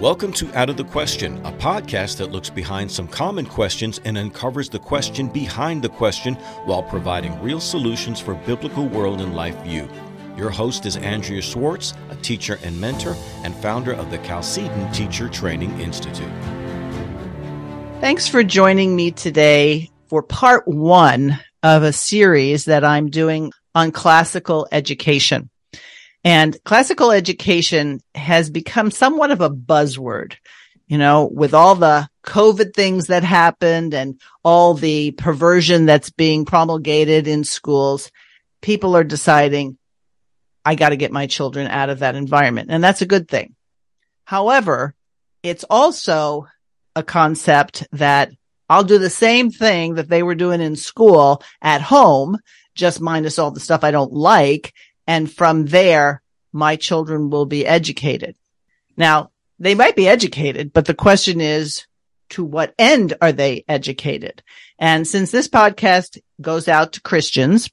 Welcome to Out of the Question, a podcast that looks behind some common questions and uncovers the question behind the question while providing real solutions for biblical world and life view. Your host is Andrea Schwartz, a teacher and mentor and founder of the Chalcedon Teacher Training Institute. Thanks for joining me today for part one of a series that I'm doing on classical education. And classical education has become somewhat of a buzzword, you know, with all the COVID things that happened and all the perversion that's being promulgated in schools. People are deciding, I got to get my children out of that environment. And that's a good thing. However, it's also a concept that I'll do the same thing that they were doing in school at home, just minus all the stuff I don't like. And from there, my children will be educated. Now, they might be educated, but the question is, to what end are they educated? And since this podcast goes out to Christians,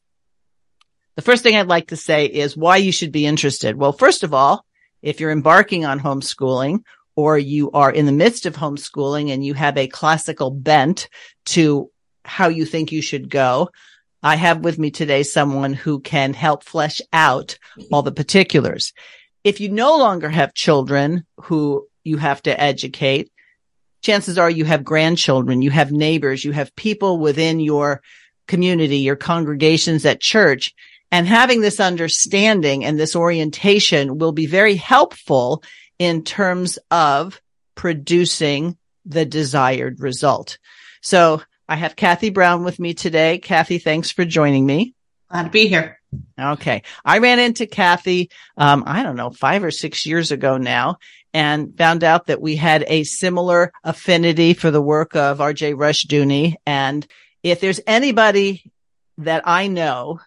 the first thing I'd like to say is why you should be interested. Well, first of all, if you're embarking on homeschooling or you are in the midst of homeschooling and you have a classical bent to how you think you should go, I have with me today someone who can help flesh out all the particulars. If you no longer have children who you have to educate, chances are you have grandchildren, you have neighbors, you have people within your community, your congregations at church. And having this understanding and this orientation will be very helpful in terms of producing the desired result. So I have Cathey Brown with me today. Cathey, thanks for joining me. Glad to be here. Okay. I ran into Cathey, um, I don't know, five or six years ago now and found out that we had a similar affinity for the work of RJ Rushdoony. And if there's anybody that I know,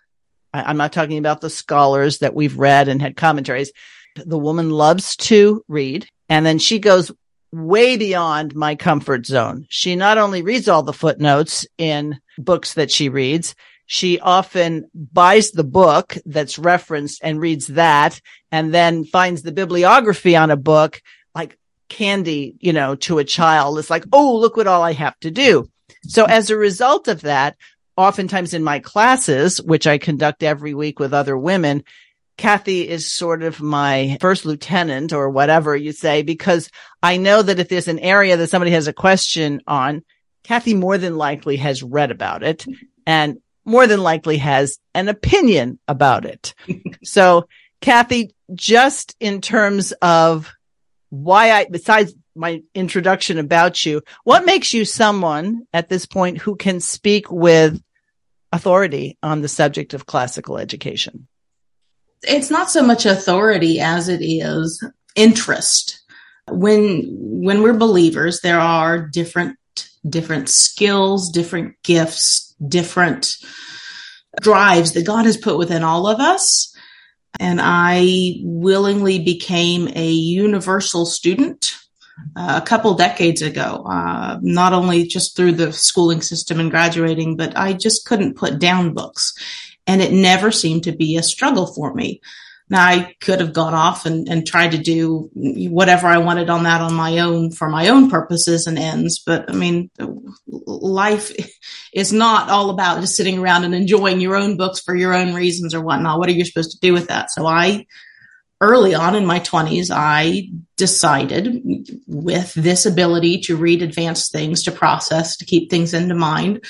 I, I'm not talking about the scholars that we've read and had commentaries. The woman loves to read and then she goes way beyond my comfort zone. She not only reads all the footnotes in books that she reads, she often buys the book that's referenced and reads that and then finds the bibliography on a book like candy, you know, to a child. It's like, Oh, look what all I have to do. So as a result of that, oftentimes in my classes, which I conduct every week with other women, Cathey is sort of my first lieutenant or whatever you say, because I know that if there's an area that somebody has a question on, Cathey more than likely has read about it and more than likely has an opinion about it. so Cathey, just in terms of why I, besides my introduction about you, what makes you someone at this point who can speak with authority on the subject of classical education? It's not so much authority as it is interest. When when we're believers, there are different different skills, different gifts, different drives that God has put within all of us. And I willingly became a universal student uh, a couple decades ago, uh, not only just through the schooling system and graduating, but I just couldn't put down books and it never seemed to be a struggle for me. Now I could have gone off and, and tried to do whatever I wanted on that on my own for my own purposes and ends. But I mean, life is not all about just sitting around and enjoying your own books for your own reasons or whatnot. What are you supposed to do with that? So I, early on in my twenties, I decided with this ability to read advanced things, to process, to keep things into mind,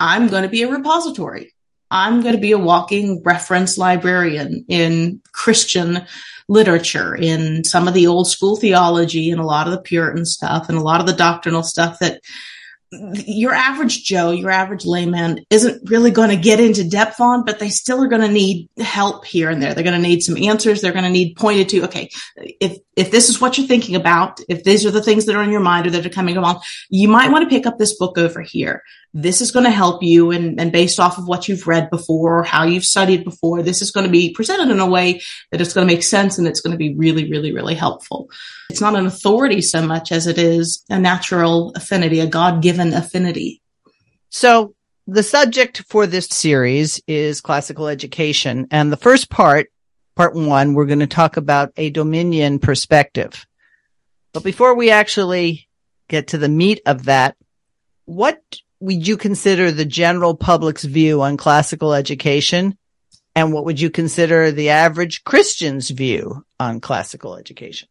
I'm going to be a repository. I'm going to be a walking reference librarian in Christian literature, in some of the old school theology and a lot of the Puritan stuff and a lot of the doctrinal stuff that your average Joe, your average layman isn't really going to get into depth on, but they still are going to need help here and there. They're going to need some answers. They're going to need pointed to, okay, if, if this is what you're thinking about, if these are the things that are in your mind or that are coming along, you might want to pick up this book over here. This is going to help you. And, and based off of what you've read before or how you've studied before, this is going to be presented in a way that it's going to make sense and it's going to be really, really, really helpful. It's not an authority so much as it is a natural affinity, a God given affinity. So the subject for this series is classical education. And the first part, part one, we're going to talk about a dominion perspective. But before we actually get to the meat of that, what would you consider the general public's view on classical education? And what would you consider the average Christian's view on classical education?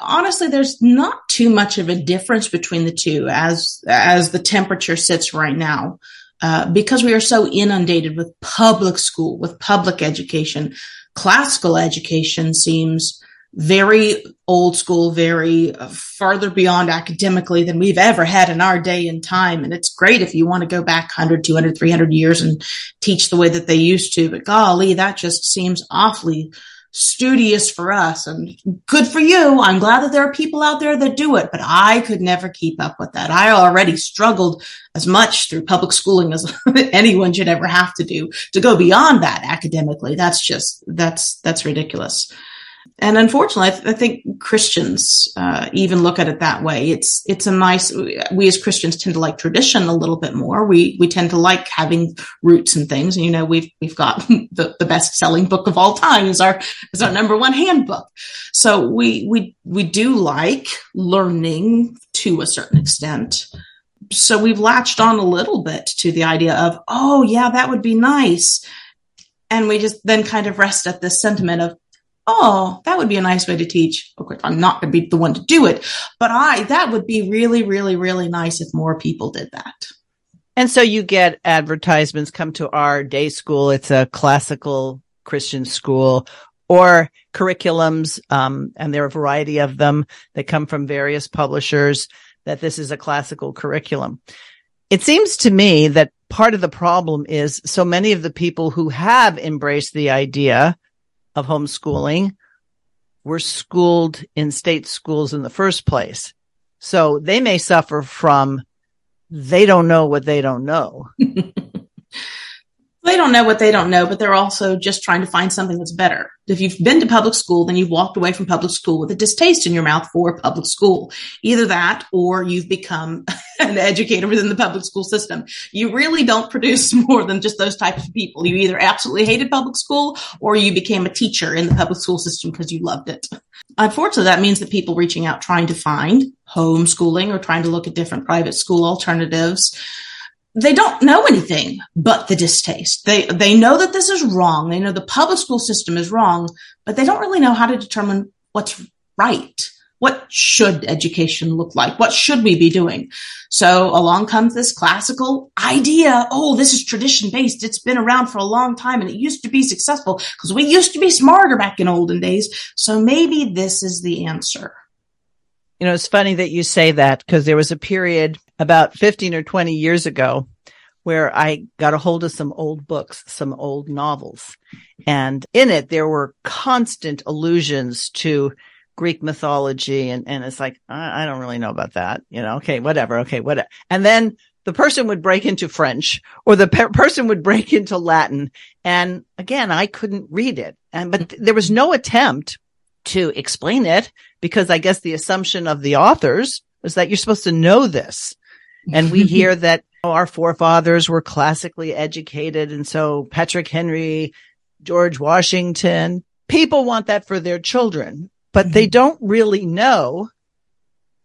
Honestly, there's not too much of a difference between the two as, as the temperature sits right now. Uh, because we are so inundated with public school, with public education, classical education seems very old school, very uh, farther beyond academically than we've ever had in our day and time. And it's great if you want to go back 100, 200, 300 years and teach the way that they used to. But golly, that just seems awfully studious for us and good for you. I'm glad that there are people out there that do it, but I could never keep up with that. I already struggled as much through public schooling as anyone should ever have to do to go beyond that academically. That's just, that's, that's ridiculous and unfortunately, I, th- I think Christians uh, even look at it that way. It's it's a nice. We as Christians tend to like tradition a little bit more. We we tend to like having roots and things. And, you know, we've we've got the, the best selling book of all time is our is our number one handbook. So we we we do like learning to a certain extent. So we've latched on a little bit to the idea of, oh yeah, that would be nice. And we just then kind of rest at this sentiment of, oh, that would be a nice way to teach. Of course, I'm not going to be the one to do it, but I, that would be really, really, really nice if more people did that. And so you get advertisements come to our day school. It's a classical Christian school or curriculums. Um, and there are a variety of them that come from various publishers that this is a classical curriculum. It seems to me that part of the problem is so many of the people who have embraced the idea of homeschooling were schooled in state schools in the first place. So they may suffer from they don't know what they don't know. they don't know what they don't know, but they're also just trying to find something that's better. If you've been to public school, then you've walked away from public school with a distaste in your mouth for public school. Either that or you've become an educator within the public school system. You really don't produce more than just those types of people. You either absolutely hated public school or you became a teacher in the public school system because you loved it. Unfortunately, that means that people reaching out trying to find homeschooling or trying to look at different private school alternatives they don't know anything but the distaste. They they know that this is wrong. They know the public school system is wrong, but they don't really know how to determine what's right. What should education look like? What should we be doing? So along comes this classical idea. Oh, this is tradition based. It's been around for a long time and it used to be successful because we used to be smarter back in olden days. So maybe this is the answer. You know, it's funny that you say that because there was a period about 15 or 20 years ago where I got a hold of some old books, some old novels. And in it, there were constant allusions to Greek mythology. And, and it's like, I, I don't really know about that. You know, okay, whatever. Okay, whatever. And then the person would break into French or the pe- person would break into Latin. And again, I couldn't read it. And, but there was no attempt to explain it because I guess the assumption of the authors was that you're supposed to know this. And we hear that our forefathers were classically educated. And so Patrick Henry, George Washington, people want that for their children, but mm-hmm. they don't really know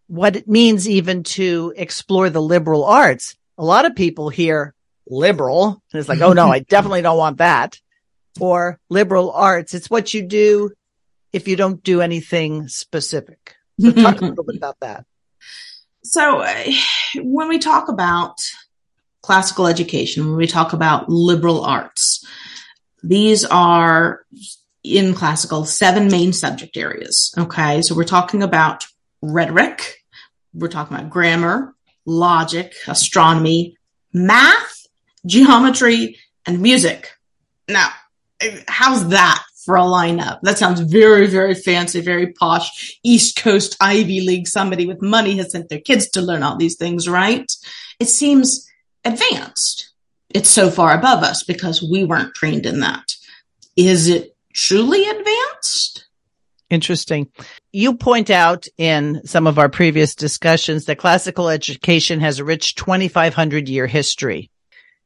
what it means even to explore the liberal arts. A lot of people hear liberal and it's like, oh no, I definitely don't want that. Or liberal arts. It's what you do if you don't do anything specific. So talk a little bit about that. So, uh, when we talk about classical education, when we talk about liberal arts, these are in classical seven main subject areas. Okay. So we're talking about rhetoric. We're talking about grammar, logic, astronomy, math, geometry, and music. Now, how's that for a lineup. That sounds very, very fancy, very posh. East Coast Ivy League. Somebody with money has sent their kids to learn all these things, right? It seems advanced. It's so far above us because we weren't trained in that. Is it truly advanced? Interesting. You point out in some of our previous discussions that classical education has a rich 2500 year history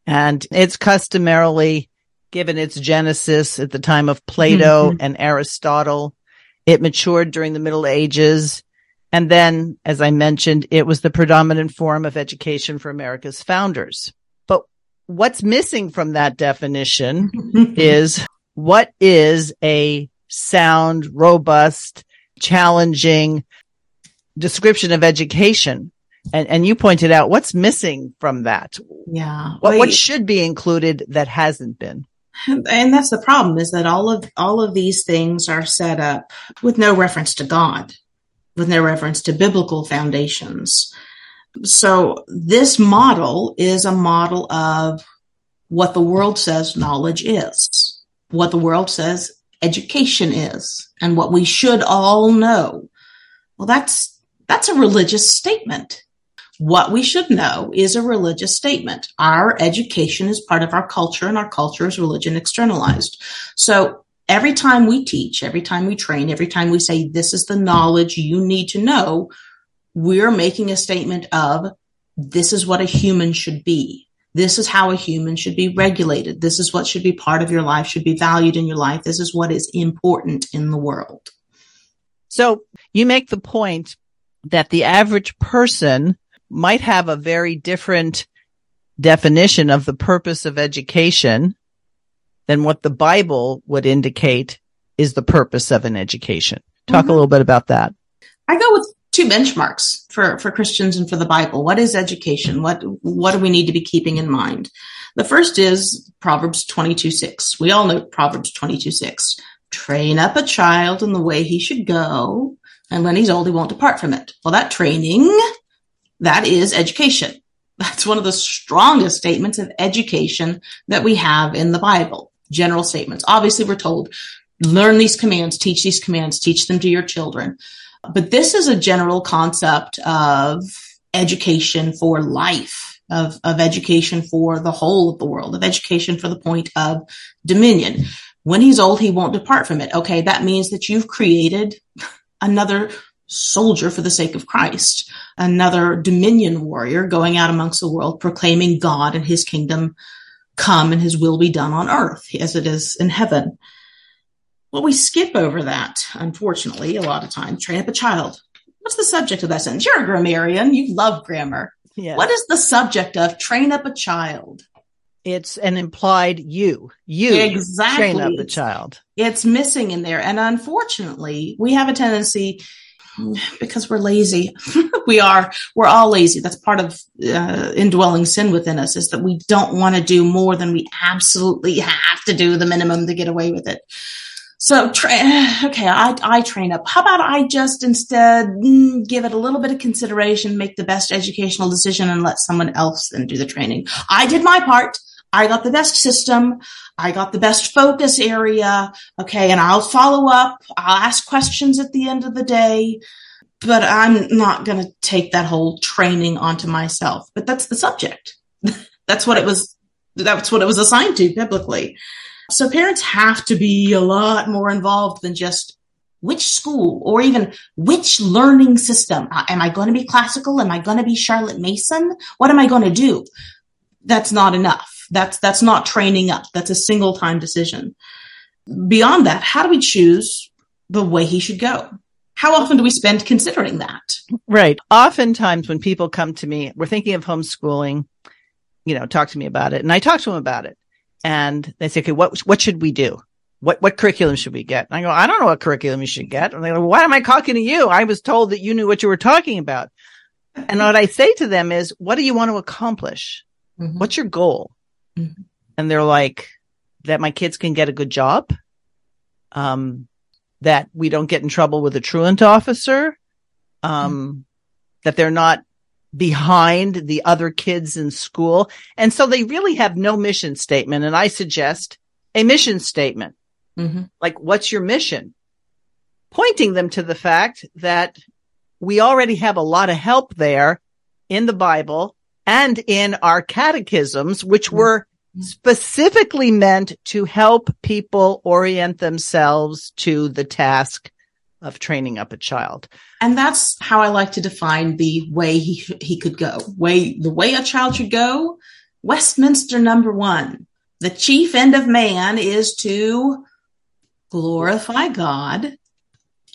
and it's customarily given its genesis at the time of Plato mm-hmm. and Aristotle. It matured during the Middle Ages And then, as I mentioned, it was the predominant form of education for America's founders. But what's missing from that definition is what is a sound, robust, challenging description of education? And, and you pointed out what's missing from that. Yeah. What, what should be included that hasn't been? And that's the problem is that all of, all of these things are set up with no reference to God, with no reference to biblical foundations. So this model is a model of what the world says knowledge is, what the world says education is, and what we should all know. Well, that's, that's a religious statement. What we should know is a religious statement. Our education is part of our culture and our culture is religion externalized. So every time we teach, every time we train, every time we say, this is the knowledge you need to know, we're making a statement of this is what a human should be. This is how a human should be regulated. This is what should be part of your life, should be valued in your life. This is what is important in the world. So you make the point that the average person might have a very different definition of the purpose of education than what the Bible would indicate is the purpose of an education. Talk mm-hmm. a little bit about that. I go with two benchmarks for, for Christians and for the Bible. What is education? What, what do we need to be keeping in mind? The first is Proverbs 22, 6. We all know Proverbs 22, 6. Train up a child in the way he should go, and when he's old, he won't depart from it. Well, that training that is education. That's one of the strongest statements of education that we have in the Bible. General statements. Obviously, we're told learn these commands, teach these commands, teach them to your children. But this is a general concept of education for life, of, of education for the whole of the world, of education for the point of dominion. When he's old, he won't depart from it. Okay. That means that you've created another soldier for the sake of Christ, another dominion warrior going out amongst the world proclaiming God and his kingdom come and his will be done on earth as it is in heaven. Well, we skip over that, unfortunately, a lot of times. Train up a child. What's the subject of that sentence? You're a grammarian. You love grammar. Yes. What is the subject of train up a child? It's an implied you. You exactly. train up the child. It's missing in there. And unfortunately, we have a tendency because we're lazy. we are, we're all lazy. That's part of uh, indwelling sin within us is that we don't want to do more than we absolutely have to do the minimum to get away with it. So, tra- okay, I, I train up. How about I just instead mm, give it a little bit of consideration, make the best educational decision and let someone else then do the training. I did my part. I got the best system. I got the best focus area. Okay. And I'll follow up. I'll ask questions at the end of the day, but I'm not going to take that whole training onto myself. But that's the subject. that's what it was. That's what it was assigned to biblically. So parents have to be a lot more involved than just which school or even which learning system. Uh, am I going to be classical? Am I going to be Charlotte Mason? What am I going to do? That's not enough. That's, that's not training up. That's a single time decision. Beyond that, how do we choose the way he should go? How often do we spend considering that? Right. Oftentimes when people come to me, we're thinking of homeschooling, you know, talk to me about it. And I talk to them about it and they say, okay, what, what should we do? What, what curriculum should we get? And I go, I don't know what curriculum you should get. And they go, why am I talking to you? I was told that you knew what you were talking about. And what I say to them is, what do you want to accomplish? Mm-hmm. What's your goal? Mm-hmm. And they're like, that my kids can get a good job. Um, that we don't get in trouble with a truant officer. Um, mm-hmm. that they're not behind the other kids in school. And so they really have no mission statement. And I suggest a mission statement. Mm-hmm. Like, what's your mission? Pointing them to the fact that we already have a lot of help there in the Bible and in our catechisms, which mm-hmm. were specifically meant to help people orient themselves to the task of training up a child. And that's how I like to define the way he, he could go. Way, the way a child should go. Westminster number one. The chief end of man is to glorify God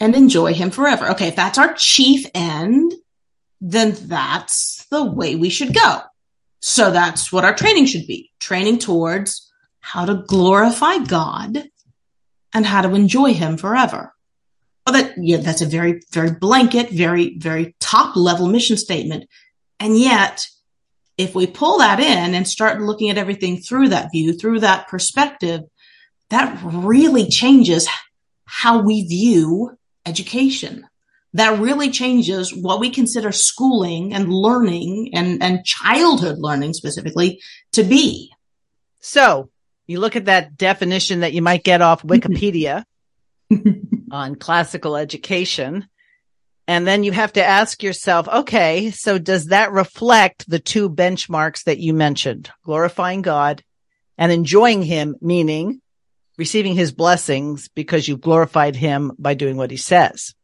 and enjoy him forever. Okay, if that's our chief end, then that's the way we should go. So that's what our training should be training towards how to glorify God and how to enjoy him forever. Well, that, yeah, that's a very, very blanket, very, very top level mission statement. And yet, if we pull that in and start looking at everything through that view, through that perspective, that really changes how we view education. That really changes what we consider schooling and learning and, and childhood learning specifically to be. So you look at that definition that you might get off Wikipedia on classical education. And then you have to ask yourself, okay, so does that reflect the two benchmarks that you mentioned, glorifying God and enjoying him, meaning receiving his blessings because you've glorified him by doing what he says.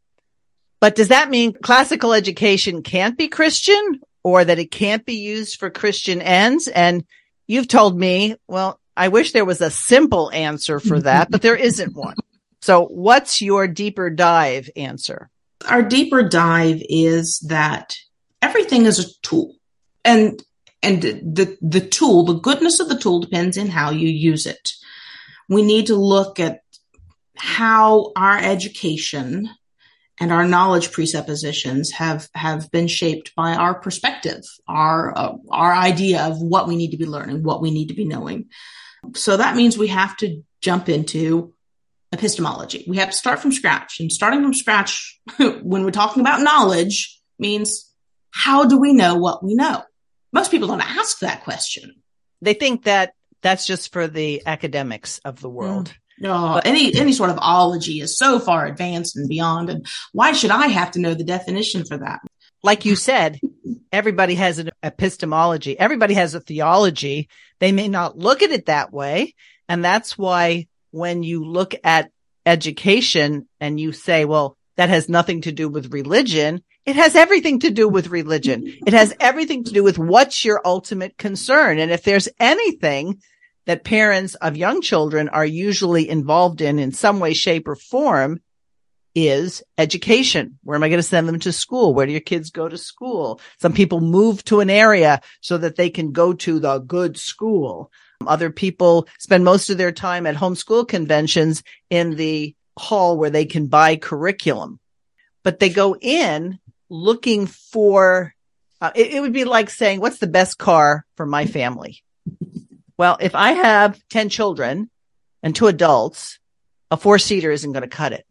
But does that mean classical education can't be Christian or that it can't be used for Christian ends? And you've told me, well, I wish there was a simple answer for mm-hmm. that, but there isn't one. So what's your deeper dive answer? Our deeper dive is that everything is a tool and and the the tool the goodness of the tool depends in how you use it we need to look at how our education and our knowledge presuppositions have have been shaped by our perspective, our uh, our idea of what we need to be learning, what we need to be knowing. So that means we have to jump into epistemology. We have to start from scratch, and starting from scratch when we're talking about knowledge means how do we know what we know? Most people don't ask that question. They think that that's just for the academics of the world. Mm. No, but, any any sort of ology is so far advanced and beyond. And why should I have to know the definition for that? Like you said, everybody has an epistemology. Everybody has a theology. They may not look at it that way. And that's why when you look at education and you say, well, that has nothing to do with religion. It has everything to do with religion. It has everything to do with what's your ultimate concern. And if there's anything that parents of young children are usually involved in in some way, shape or form is education. Where am I going to send them to school? Where do your kids go to school? Some people move to an area so that they can go to the good school. Other people spend most of their time at homeschool conventions in the hall where they can buy curriculum, but they go in looking for, uh, it, it would be like saying, what's the best car for my family? Well, if I have 10 children and two adults, a four seater isn't going to cut it.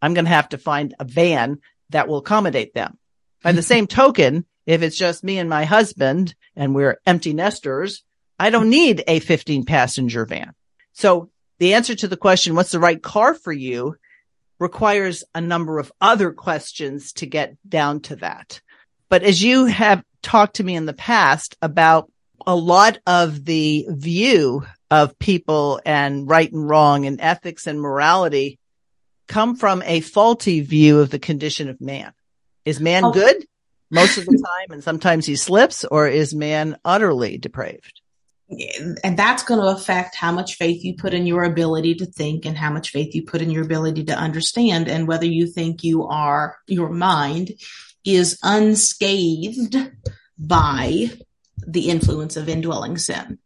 I'm going to have to find a van that will accommodate them. By the same token, if it's just me and my husband and we're empty nesters, I don't need a 15 passenger van. So the answer to the question, what's the right car for you requires a number of other questions to get down to that. But as you have talked to me in the past about a lot of the view of people and right and wrong and ethics and morality come from a faulty view of the condition of man. Is man oh. good most of the time and sometimes he slips or is man utterly depraved? and that's going to affect how much faith you put in your ability to think and how much faith you put in your ability to understand and whether you think you are your mind is unscathed by the influence of indwelling sin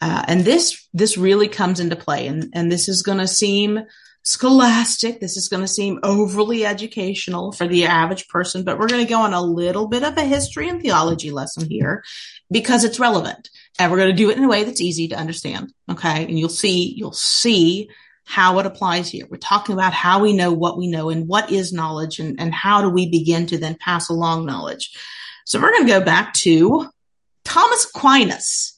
uh, and this this really comes into play and and this is going to seem scholastic this is going to seem overly educational for the average person but we're going to go on a little bit of a history and theology lesson here because it's relevant and we're going to do it in a way that's easy to understand. Okay. And you'll see, you'll see how it applies here. We're talking about how we know what we know and what is knowledge and, and how do we begin to then pass along knowledge. So we're going to go back to Thomas Aquinas.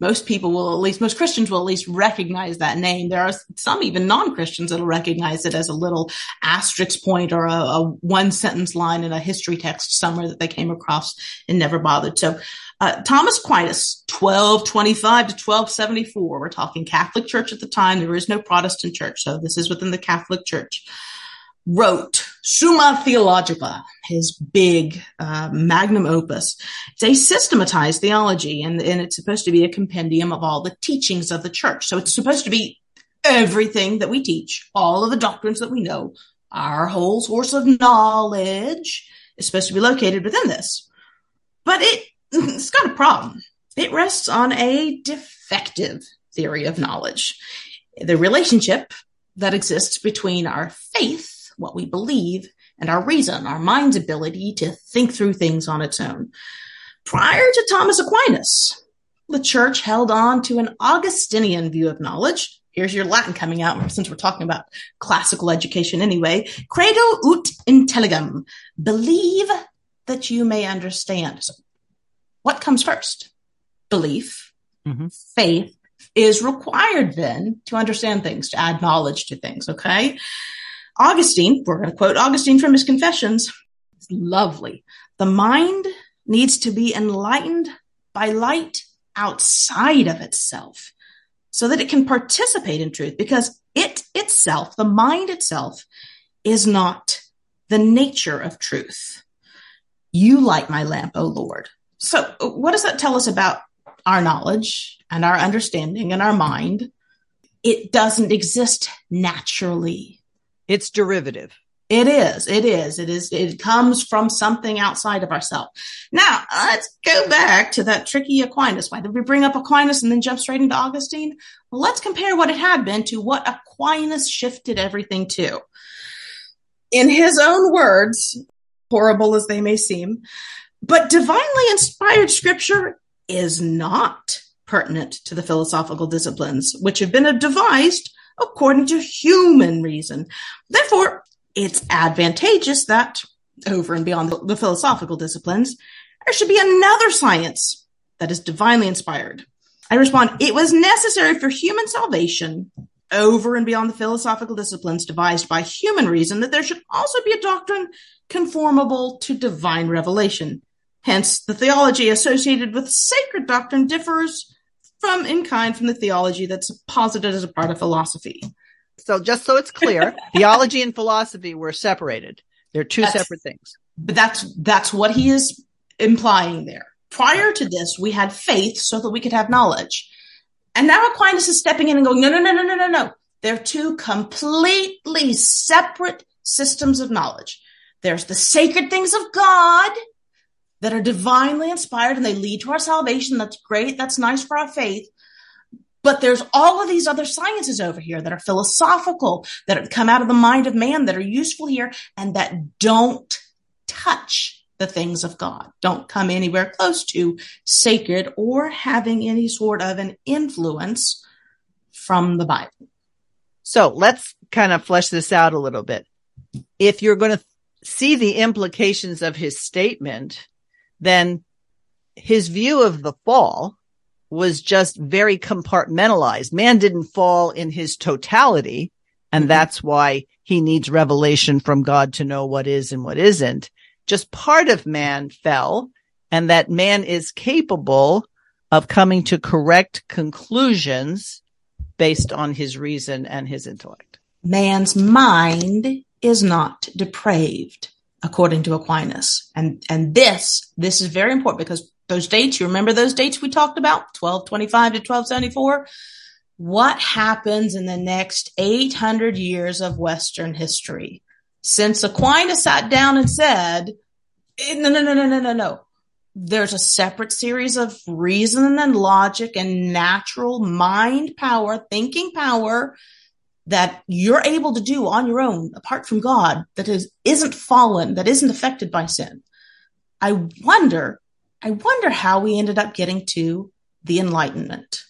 Most people will, at least most Christians will at least recognize that name. There are some even non-Christians that'll recognize it as a little asterisk point or a, a one sentence line in a history text somewhere that they came across and never bothered. So uh, Thomas Aquinas, 1225 to 1274. We're talking Catholic Church at the time. There is no Protestant church, so this is within the Catholic Church. Wrote Summa Theologica, his big uh, magnum opus. It's a systematized theology, and, and it's supposed to be a compendium of all the teachings of the church. So it's supposed to be everything that we teach, all of the doctrines that we know, Our whole source of knowledge is supposed to be located within this. But it, it's got a problem. It rests on a defective theory of knowledge. The relationship that exists between our faith, what we believe, and our reason, our mind's ability to think through things on its own. Prior to Thomas Aquinas, the church held on to an Augustinian view of knowledge. Here's your Latin coming out since we're talking about classical education anyway. Credo ut intelligam. Believe that you may understand. So what comes first? Belief, mm-hmm. faith is required then to understand things, to add knowledge to things. Okay. Augustine, we're going to quote Augustine from his confessions. It's lovely. The mind needs to be enlightened by light outside of itself so that it can participate in truth because it itself, the mind itself, is not the nature of truth. You light my lamp, O Lord. So, what does that tell us about our knowledge and our understanding and our mind? It doesn't exist naturally. It's derivative. It is. It is. It is. It comes from something outside of ourselves. Now, let's go back to that tricky Aquinas. Why did we bring up Aquinas and then jump straight into Augustine? Well, let's compare what it had been to what Aquinas shifted everything to. In his own words, horrible as they may seem, but divinely inspired scripture is not pertinent to the philosophical disciplines, which have been devised according to human reason. Therefore, it's advantageous that over and beyond the, philosophical disciplines, there should be another science that is divinely inspired. I respond, it was necessary for human salvation over and beyond the philosophical disciplines devised by human reason that there should also be a doctrine conformable to divine revelation. Hence, the theology associated with sacred doctrine differs from in kind from the theology that's posited as a part of philosophy. So just so it's clear, theology and philosophy were separated. They're two that's, separate things. But that's that's what he is implying there. Prior to this, we had faith so that we could have knowledge. And now Aquinas is stepping in and going, no, no, no, no, no, no, no. They're two completely separate systems of knowledge. There's the sacred things of God that are divinely inspired and they lead to our salvation. That's great. That's nice for our faith. But there's all of these other sciences over here that are philosophical, that have come out of the mind of man, that are useful here, and that don't touch the things of God, don't come anywhere close to sacred or having any sort of an influence from the Bible. So let's kind of flesh this out a little bit. If you're going to see the implications of his statement, then his view of the fall was just very compartmentalized. Man didn't fall in his totality. And mm-hmm. that's why he needs revelation from God to know what is and what isn't. Just part of man fell and that man is capable of coming to correct conclusions based on his reason and his intellect. Man's mind is not depraved, according to Aquinas. And, and this, this is very important because those dates, you remember those dates we talked about? 1225 to 1274? What happens in the next 800 years of Western history? Since Aquinas sat down and said, eh, no, no, no, no, no, no, no. There's a separate series of reason and logic and natural mind power, thinking power that you're able to do on your own apart from God that is, isn't fallen, that isn't affected by sin. I wonder I wonder how we ended up getting to the Enlightenment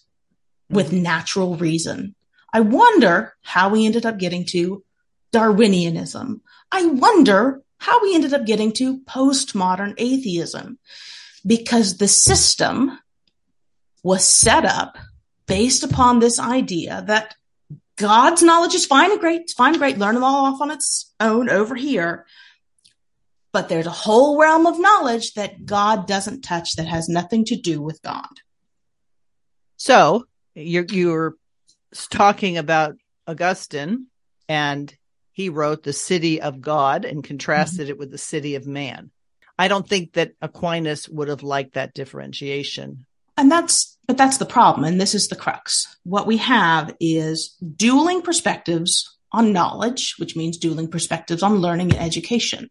with mm-hmm. natural reason. I wonder how we ended up getting to Darwinianism. I wonder how we ended up getting to postmodern atheism because the system was set up based upon this idea that God's knowledge is fine and great. It's fine and great. Learn them all off on its own over here but there's a whole realm of knowledge that God doesn't touch that has nothing to do with God. So you're, you're talking about Augustine and he wrote the city of God and contrasted mm-hmm. it with the city of man. I don't think that Aquinas would have liked that differentiation. And that's, but that's the problem. And this is the crux. What we have is dueling perspectives on knowledge, which means dueling perspectives on learning and education.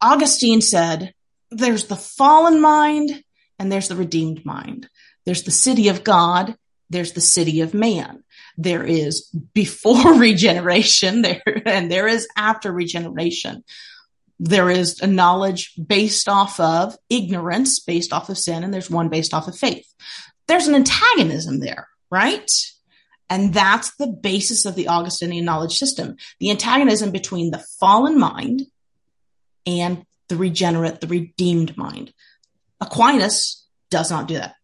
Augustine said, there's the fallen mind and there's the redeemed mind. There's the city of God. There's the city of man. There is before regeneration there, and there is after regeneration. There is a knowledge based off of ignorance, based off of sin, and there's one based off of faith. There's an antagonism there, right? And that's the basis of the Augustinian knowledge system. The antagonism between the fallen mind and the regenerate, the redeemed mind. Aquinas does not do that.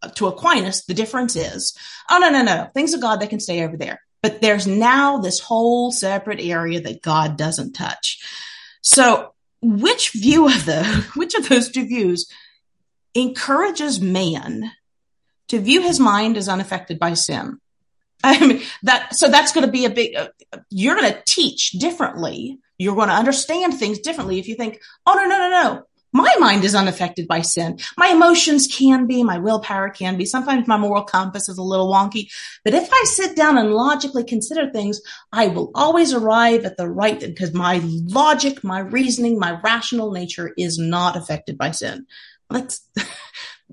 Uh, to Aquinas, the difference is, oh, no, no, no, things of God, they can stay over there. But there's now this whole separate area that God doesn't touch. So which view of the, which of those two views encourages man to view his mind as unaffected by sin? I mean, that, so that's going to be a big, uh, you're going to teach differently. You're going to understand things differently if you think, oh, no, no, no, no. My mind is unaffected by sin. My emotions can be, my willpower can be. Sometimes my moral compass is a little wonky. But if I sit down and logically consider things, I will always arrive at the right thing because my logic, my reasoning, my rational nature is not affected by sin.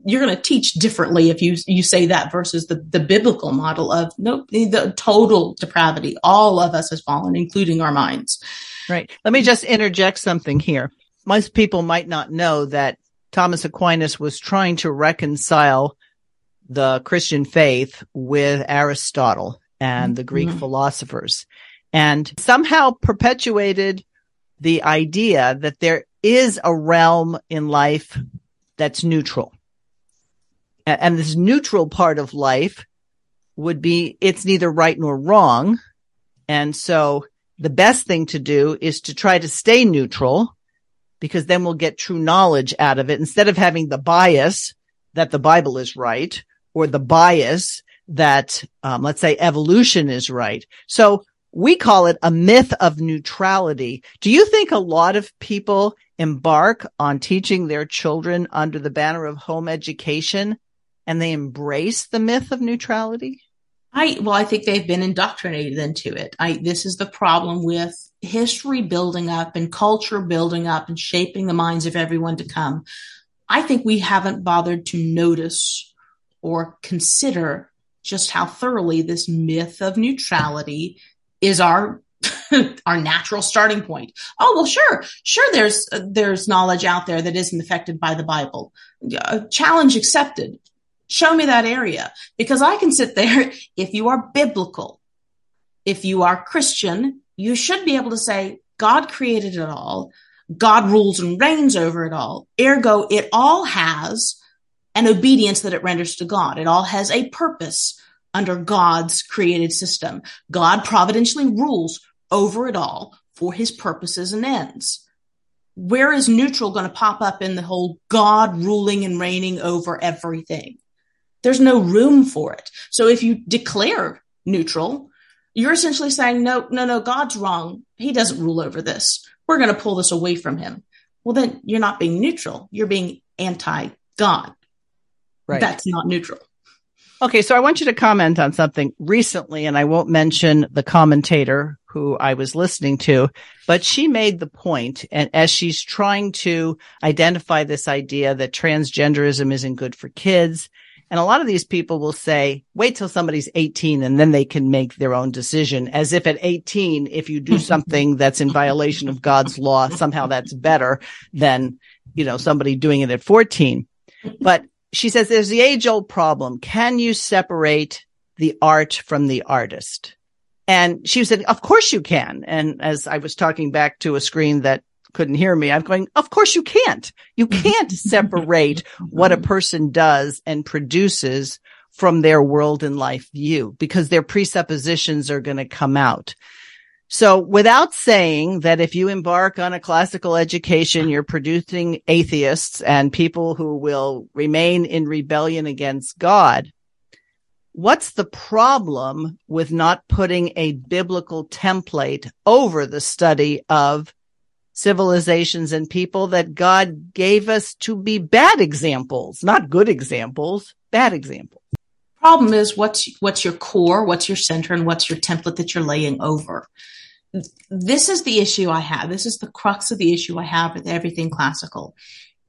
You're going to teach differently if you you say that versus the the biblical model of nope, the total depravity all of us has fallen including our minds right let me just interject something here most people might not know that thomas aquinas was trying to reconcile the christian faith with aristotle and the greek mm-hmm. philosophers and somehow perpetuated the idea that there is a realm in life that's neutral and this neutral part of life would be it's neither right nor wrong. And so the best thing to do is to try to stay neutral because then we'll get true knowledge out of it instead of having the bias that the Bible is right or the bias that, um, let's say evolution is right. So we call it a myth of neutrality. Do you think a lot of people embark on teaching their children under the banner of home education and they embrace the myth of neutrality? I well, I think they've been indoctrinated into it. I this is the problem with history building up and culture building up and shaping the minds of everyone to come. I think we haven't bothered to notice or consider just how thoroughly this myth of neutrality is our our natural starting point. Oh well, sure, sure. There's uh, there's knowledge out there that isn't affected by the Bible. Uh, challenge accepted. Show me that area because I can sit there. If you are biblical, if you are Christian, you should be able to say, God created it all. God rules and reigns over it all. Ergo, it all has an obedience that it renders to God. It all has a purpose under God's created system. God providentially rules over it all for his purposes and ends. Where is neutral going to pop up in the whole God ruling and reigning over everything? There's no room for it. So if you declare neutral, you're essentially saying, no, no, no, God's wrong. He doesn't rule over this. We're going to pull this away from him. Well, then you're not being neutral. You're being anti God. Right. That's not neutral. Okay. So I want you to comment on something recently, and I won't mention the commentator who I was listening to, but she made the point, and as she's trying to identify this idea that transgenderism isn't good for kids and a lot of these people will say, wait till somebody's 18 and then they can make their own decision as if at 18, if you do something that's in violation of God's law, somehow that's better than, you know, somebody doing it at 14. But she says there's the age old problem. Can you separate the art from the artist? And she said, of course you can. And as I was talking back to a screen that couldn't hear me. I'm going, of course you can't. You can't separate what a person does and produces from their world and life view because their presuppositions are going to come out. So without saying that if you embark on a classical education, you're producing atheists and people who will remain in rebellion against God. What's the problem with not putting a biblical template over the study of civilizations and people that God gave us to be bad examples, not good examples, bad examples. Problem is what's what's your core, what's your center, and what's your template that you're laying over. This is the issue I have. This is the crux of the issue I have with everything classical.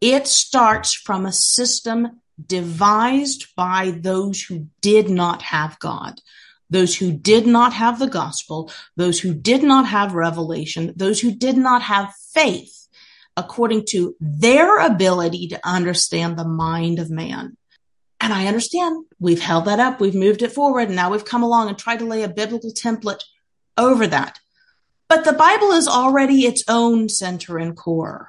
It starts from a system devised by those who did not have God, those who did not have the gospel, those who did not have revelation, those who did not have faith according to their ability to understand the mind of man. And I understand we've held that up, we've moved it forward, and now we've come along and tried to lay a biblical template over that. But the Bible is already its own center and core.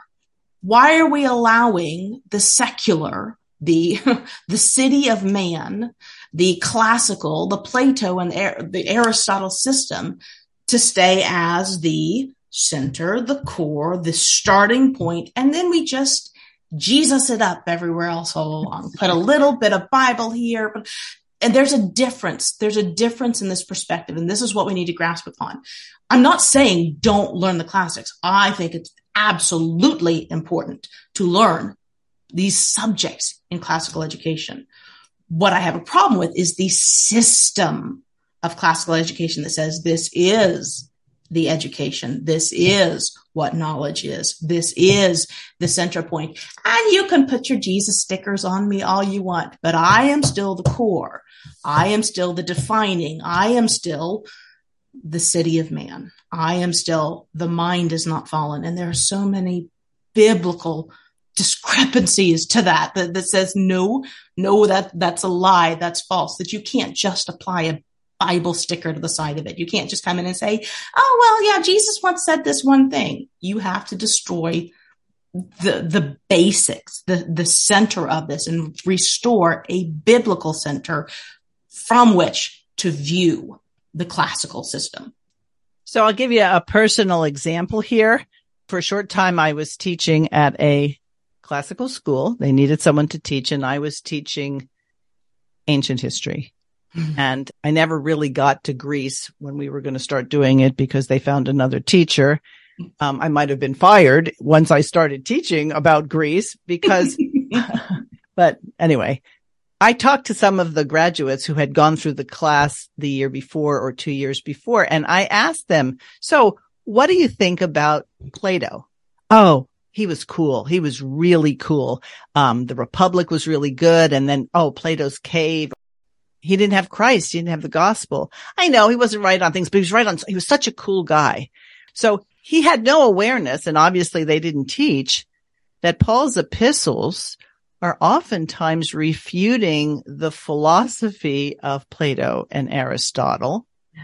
Why are we allowing the secular, the, the city of man, the classical, the Plato and the Aristotle system to stay as the center, the core, the starting point, and then we just Jesus it up everywhere else all along. Put a little bit of Bible here, but and there's a difference. There's a difference in this perspective, and this is what we need to grasp upon. I'm not saying don't learn the classics. I think it's absolutely important to learn these subjects in classical education. What I have a problem with is the system of classical education that says this is the education. This is what knowledge is. This is the center point. And you can put your Jesus stickers on me all you want, but I am still the core. I am still the defining. I am still the city of man. I am still the mind is not fallen. And there are so many biblical discrepancies to that, that that, says no, no, that that's a lie. That's false. That you can't just apply a Bible sticker to the side of it. You can't just come in and say, oh, well, yeah, Jesus once said this one thing. You have to destroy the, the basics, the, the center of this and restore a biblical center from which to view the classical system. So I'll give you a personal example here. For a short time, I was teaching at a classical school. They needed someone to teach and I was teaching ancient history. Mm-hmm. And I never really got to Greece when we were going to start doing it because they found another teacher. Um, I might have been fired once I started teaching about Greece because, but anyway, I talked to some of the graduates who had gone through the class the year before or two years before, and I asked them, so what do you think about Plato? Oh, he was cool. He was really cool. Um, the Republic was really good. And then, oh, Plato's cave he didn't have Christ. He didn't have the gospel. I know he wasn't right on things, but he was right on, he was such a cool guy. So he had no awareness and obviously they didn't teach that Paul's epistles are oftentimes refuting the philosophy of Plato and Aristotle. Yeah.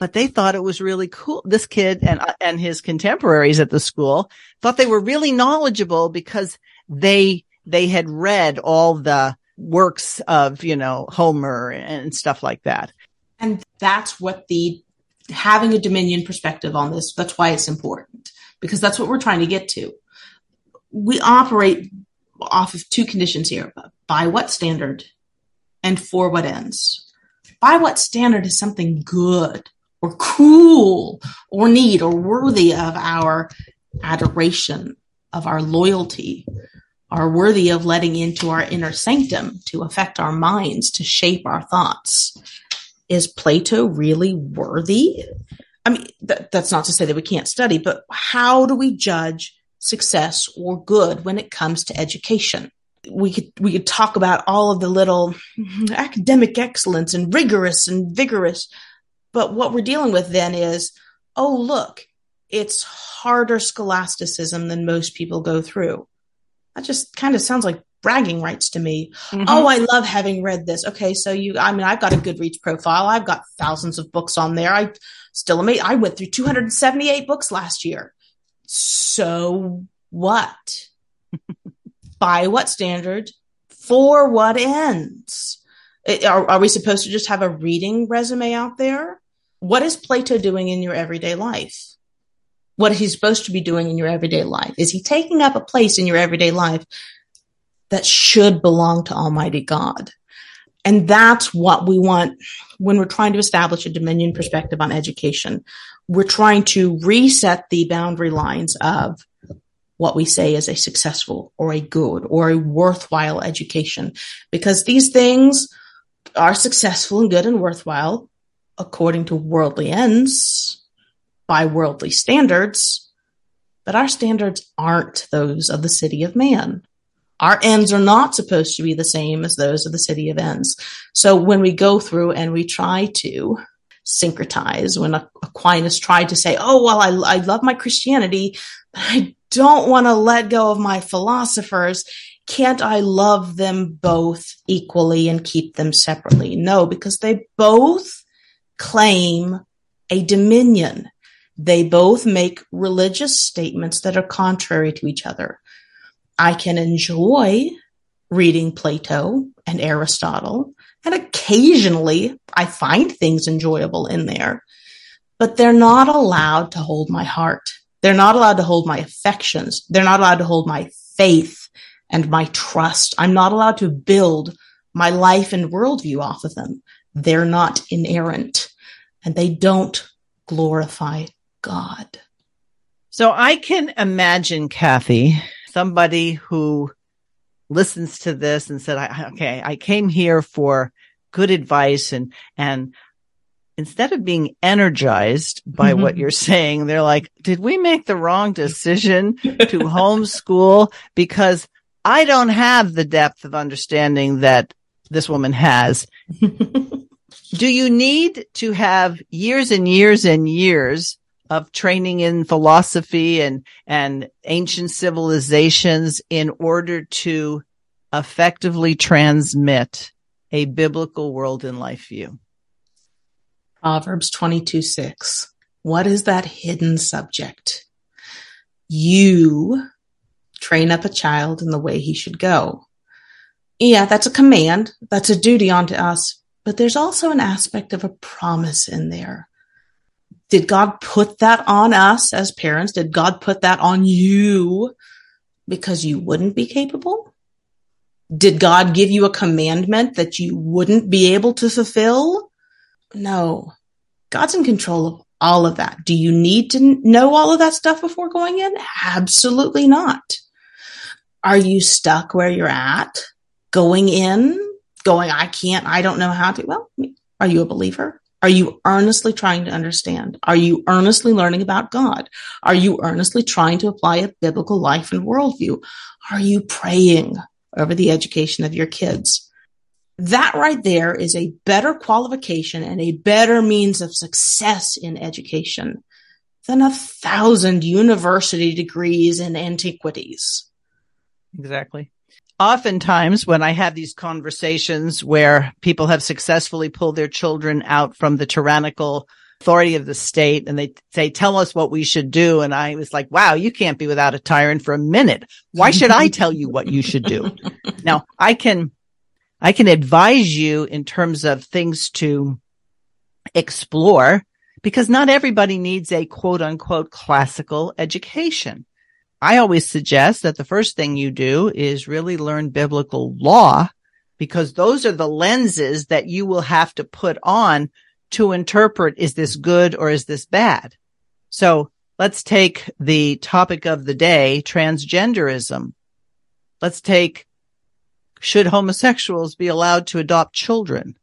But they thought it was really cool. This kid and, uh, and his contemporaries at the school thought they were really knowledgeable because they, they had read all the works of, you know, Homer and stuff like that. And that's what the having a dominion perspective on this, that's why it's important because that's what we're trying to get to. We operate off of two conditions here by what standard and for what ends. By what standard is something good or cool or neat or worthy of our adoration, of our loyalty, are worthy of letting into our inner sanctum to affect our minds, to shape our thoughts. Is Plato really worthy? I mean, th- that's not to say that we can't study, but how do we judge success or good when it comes to education? We could, we could talk about all of the little academic excellence and rigorous and vigorous. But what we're dealing with then is, oh, look, it's harder scholasticism than most people go through that just kind of sounds like bragging rights to me. Mm-hmm. Oh, I love having read this. Okay. So you, I mean, I've got a Goodreads profile. I've got thousands of books on there. I still amazed. I went through 278 books last year. So what? By what standard? For what ends? It, are, are we supposed to just have a reading resume out there? What is Plato doing in your everyday life? what he's supposed to be doing in your everyday life? Is he taking up a place in your everyday life that should belong to Almighty God? And that's what we want when we're trying to establish a dominion perspective on education. We're trying to reset the boundary lines of what we say is a successful or a good or a worthwhile education because these things are successful and good and worthwhile according to worldly ends by worldly standards, but our standards aren't those of the city of man. Our ends are not supposed to be the same as those of the city of ends. So when we go through and we try to syncretize, when Aquinas tried to say, oh, well, I, I love my Christianity, but I don't want to let go of my philosophers. Can't I love them both equally and keep them separately? No, because they both claim a dominion. They both make religious statements that are contrary to each other. I can enjoy reading Plato and Aristotle, and occasionally I find things enjoyable in there, but they're not allowed to hold my heart. They're not allowed to hold my affections. They're not allowed to hold my faith and my trust. I'm not allowed to build my life and worldview off of them. They're not inerrant and they don't glorify God. So I can imagine, Cathey, somebody who listens to this and said, okay, I came here for good advice and, and instead of being energized by mm-hmm. what you're saying, they're like, did we make the wrong decision to homeschool? Because I don't have the depth of understanding that this woman has. Do you need to have years and years and years of training in philosophy and, and ancient civilizations in order to effectively transmit a biblical world and life view? Proverbs 22 6. What is that hidden subject? You train up a child in the way he should go. Yeah, that's a command. That's a duty onto us. But there's also an aspect of a promise in there. Did God put that on us as parents? Did God put that on you because you wouldn't be capable? Did God give you a commandment that you wouldn't be able to fulfill? No. God's in control of all of that. Do you need to know all of that stuff before going in? Absolutely not. Are you stuck where you're at going in, going, I can't, I don't know how to? Well, are you a believer? Are you earnestly trying to understand? Are you earnestly learning about God? Are you earnestly trying to apply a biblical life and worldview? Are you praying over the education of your kids? That right there is a better qualification and a better means of success in education than a thousand university degrees in antiquities. Exactly oftentimes when I have these conversations where people have successfully pulled their children out from the tyrannical authority of the state and they say, tell us what we should do. And I was like, wow, you can't be without a tyrant for a minute. Why should I tell you what you should do? now I can, I can advise you in terms of things to explore because not everybody needs a quote unquote classical education. I always suggest that the first thing you do is really learn biblical law because those are the lenses that you will have to put on to interpret, is this good or is this bad? So let's take the topic of the day, transgenderism. Let's take, should homosexuals be allowed to adopt children?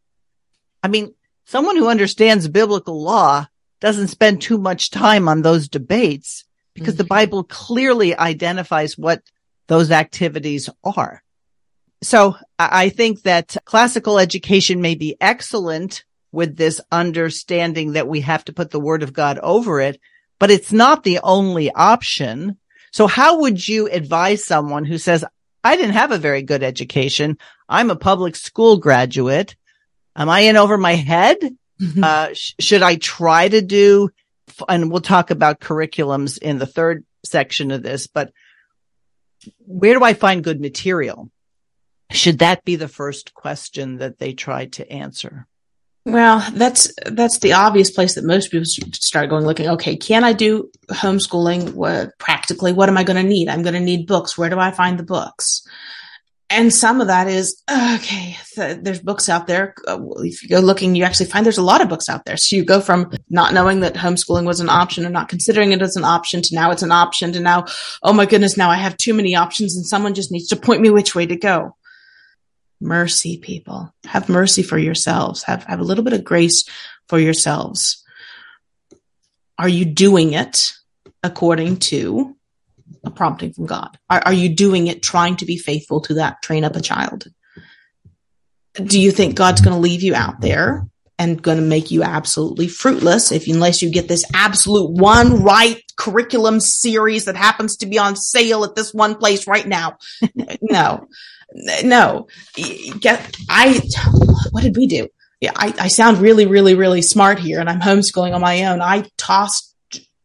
I mean, someone who understands biblical law doesn't spend too much time on those debates because mm-hmm. the Bible clearly identifies what those activities are. So I think that classical education may be excellent with this understanding that we have to put the word of God over it, but it's not the only option. So how would you advise someone who says, I didn't have a very good education. I'm a public school graduate. Am I in over my head? Mm-hmm. Uh, sh- should I try to do and we'll talk about curriculums in the third section of this, but where do I find good material? Should that be the first question that they try to answer? Well, that's that's the obvious place that most people start going looking. Okay, can I do homeschooling? What practically? What am I going to need? I'm going to need books. Where do I find the books? And some of that is okay there's books out there uh, if you go looking you actually find there's a lot of books out there so you go from not knowing that homeschooling was an option or not considering it as an option to now it's an option to now oh my goodness now i have too many options and someone just needs to point me which way to go mercy, people. Have mercy for yourselves. Have, have a little bit of grace for yourselves. Are you doing it according to a prompting from God? Are, are you doing it trying to be faithful to that train up a child? Do you think God's going to leave you out there and going to make you absolutely fruitless if unless you get this absolute one right curriculum series that happens to be on sale at this one place right now. no, no. Get, I, what did we do? Yeah, I, I sound really, really, really smart here and I'm homeschooling on my own. I tossed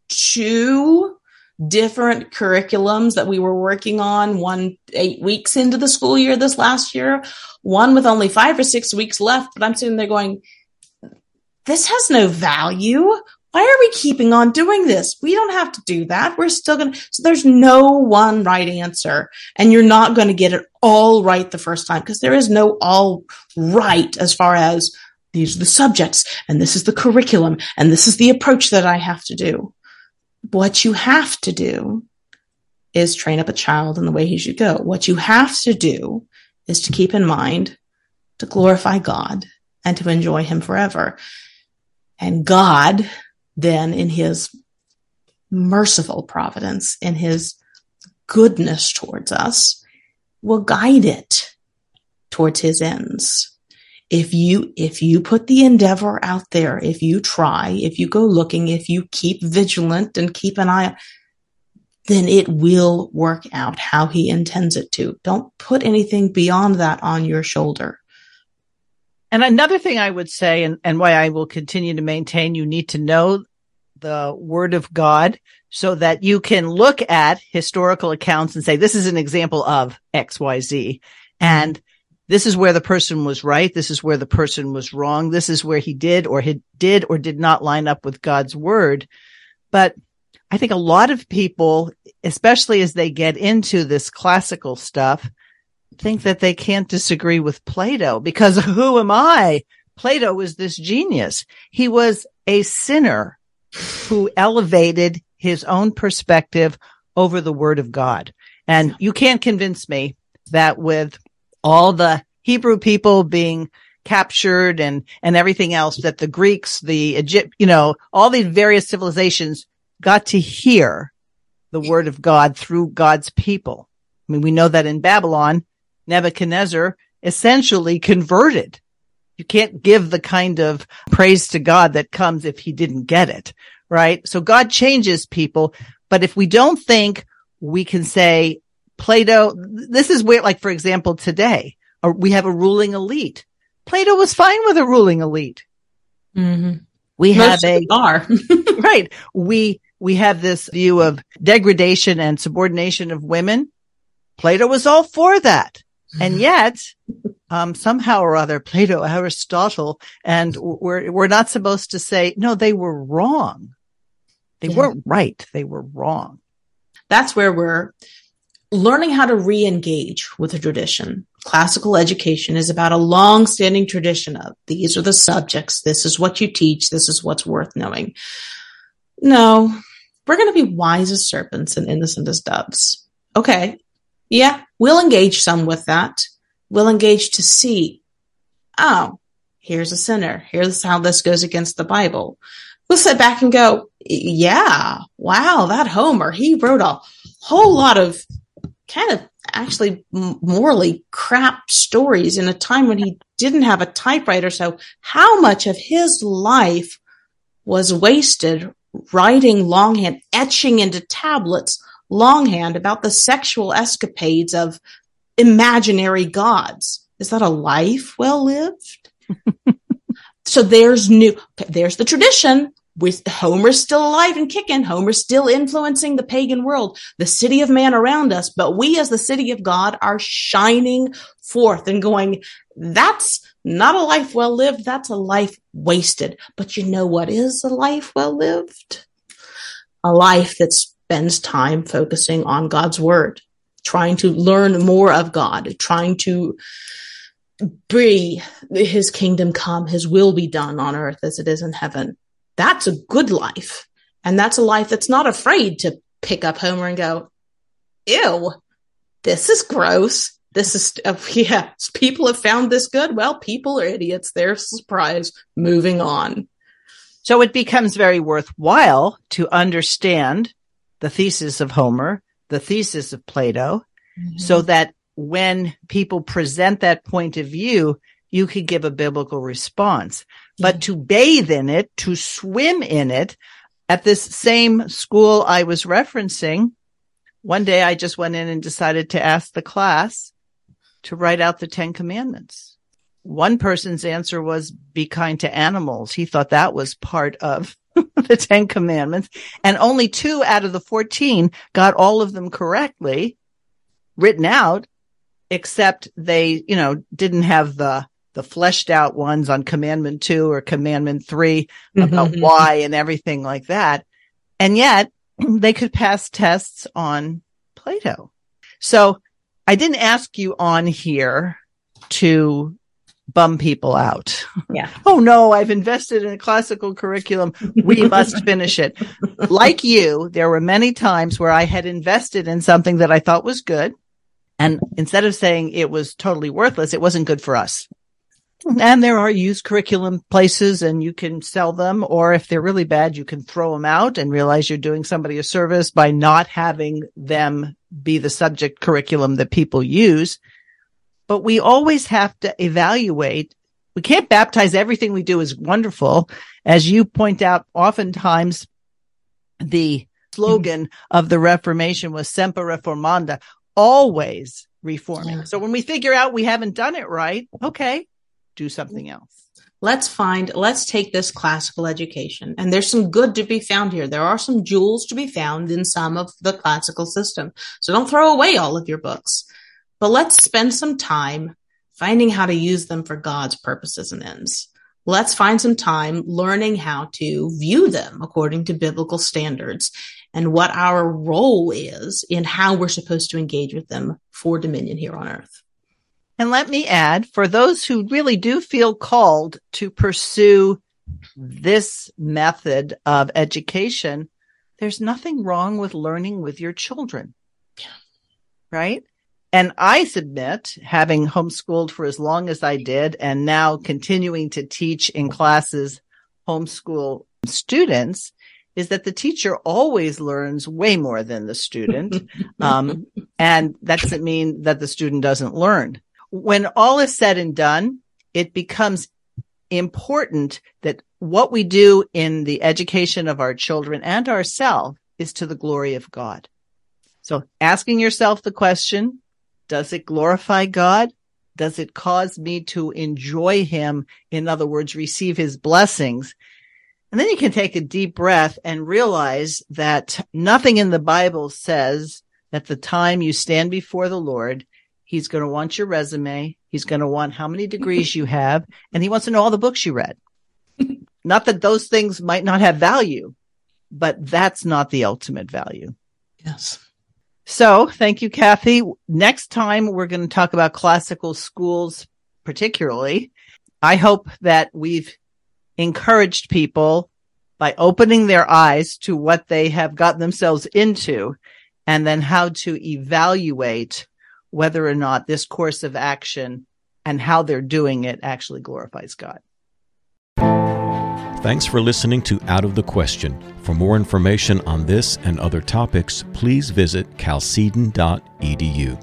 two different curriculums that we were working on one eight weeks into the school year this last year, one with only five or six weeks left. But I'm sitting there going, this has no value. Why are we keeping on doing this? We don't have to do that. We're still going to, so there's no one right answer and you're not going to get it all right the first time because there is no all right as far as these are the subjects and this is the curriculum and this is the approach that I have to do. What you have to do is train up a child in the way he should go. What you have to do is to keep in mind to glorify God and to enjoy him forever. And God, then in his merciful providence, in his goodness towards us, will guide it towards his ends. If you, if you put the endeavor out there, if you try, if you go looking, if you keep vigilant and keep an eye, then it will work out how he intends it to. Don't put anything beyond that on your shoulder. And another thing I would say, and, and why I will continue to maintain, you need to know the word of God so that you can look at historical accounts and say, this is an example of X, Y, Z. And this is where the person was right. This is where the person was wrong. This is where he did or he did or did not line up with God's word. But I think a lot of people, especially as they get into this classical stuff, think that they can't disagree with Plato because who am I? Plato was this genius. He was a sinner who elevated his own perspective over the word of God. And you can't convince me that with all the Hebrew people being captured and, and everything else that the Greeks, the Egypt, you know, all these various civilizations got to hear the word of God through God's people. I mean, we know that in Babylon, Nebuchadnezzar essentially converted. You can't give the kind of praise to God that comes if he didn't get it, right? So God changes people. But if we don't think we can say Plato, this is where, like, for example, today we have a ruling elite. Plato was fine with a ruling elite. Mm-hmm. We Most have a, are. right. We, we have this view of degradation and subordination of women. Plato was all for that. And yet, um, somehow or other, Plato, Aristotle, and we're, we're not supposed to say, no, they were wrong. They yeah. weren't right. They were wrong. That's where we're learning how to re-engage with a tradition. Classical education is about a long-standing tradition of these are the subjects. This is what you teach. This is what's worth knowing. No, we're going to be wise as serpents and innocent as doves. Okay. Yeah, we'll engage some with that. We'll engage to see, oh, here's a sinner. Here's how this goes against the Bible. We'll sit back and go, yeah, wow, that Homer, he wrote a whole lot of kind of actually morally crap stories in a time when he didn't have a typewriter. So how much of his life was wasted writing longhand, etching into tablets longhand about the sexual escapades of imaginary gods. Is that a life well lived? so there's new, there's the tradition with Homer's still alive and kicking. Homer's still influencing the pagan world, the city of man around us. But we as the city of God are shining forth and going, that's not a life well lived. That's a life wasted. But you know what is a life well lived? A life that spends time focusing on God's word, trying to learn more of God, trying to be his kingdom come, his will be done on earth as it is in heaven. That's a good life. And that's a life that's not afraid to pick up Homer and go, ew, this is gross. This is, uh, yeah, people have found this good. Well, people are idiots. They're surprised. Moving on. So it becomes very worthwhile to understand the thesis of Homer, the thesis of Plato, mm-hmm. so that when people present that point of view, you could give a biblical response. But to bathe in it, to swim in it, at this same school I was referencing, one day I just went in and decided to ask the class to write out the 10 commandments. One person's answer was be kind to animals. He thought that was part of the 10 commandments and only two out of the 14 got all of them correctly written out, except they, you know, didn't have the the fleshed out ones on commandment two or commandment 3 about mm-hmm. why and everything like that. And yet they could pass tests on Plato. So I didn't ask you on here to bum people out. Yeah. oh no, I've invested in a classical curriculum. We must finish it. Like you, there were many times where I had invested in something that I thought was good. And instead of saying it was totally worthless, it wasn't good for us. And there are used curriculum places and you can sell them. Or if they're really bad, you can throw them out and realize you're doing somebody a service by not having them be the subject curriculum that people use. But we always have to evaluate. We can't baptize everything we do as wonderful. As you point out, oftentimes the slogan of the Reformation was semper reformanda, always reforming. So when we figure out we haven't done it right, okay, do something else. Let's find, let's take this classical education. And there's some good to be found here. There are some jewels to be found in some of the classical system. So don't throw away all of your books, but let's spend some time finding how to use them for God's purposes and ends. Let's find some time learning how to view them according to biblical standards and what our role is in how we're supposed to engage with them for dominion here on earth. And let me add, for those who really do feel called to pursue this method of education, there's nothing wrong with learning with your children. Right? And I submit, having homeschooled for as long as I did and now continuing to teach in classes homeschool students, is that the teacher always learns way more than the student. um, and that doesn't mean that the student doesn't learn when all is said and done, it becomes important that what we do in the education of our children and ourselves is to the glory of God. So asking yourself the question, does it glorify God? Does it cause me to enjoy him? In other words, receive his blessings. And then you can take a deep breath and realize that nothing in the Bible says that the time you stand before the Lord He's going to want your resume. He's going to want how many degrees you have, and he wants to know all the books you read. not that those things might not have value, but that's not the ultimate value. Yes. So thank you, Cathey. Next time we're going to talk about classical schools, particularly. I hope that we've encouraged people by opening their eyes to what they have gotten themselves into and then how to evaluate whether or not this course of action and how they're doing it actually glorifies God. Thanks for listening to Out of the Question. For more information on this and other topics, please visit chalcedon.edu.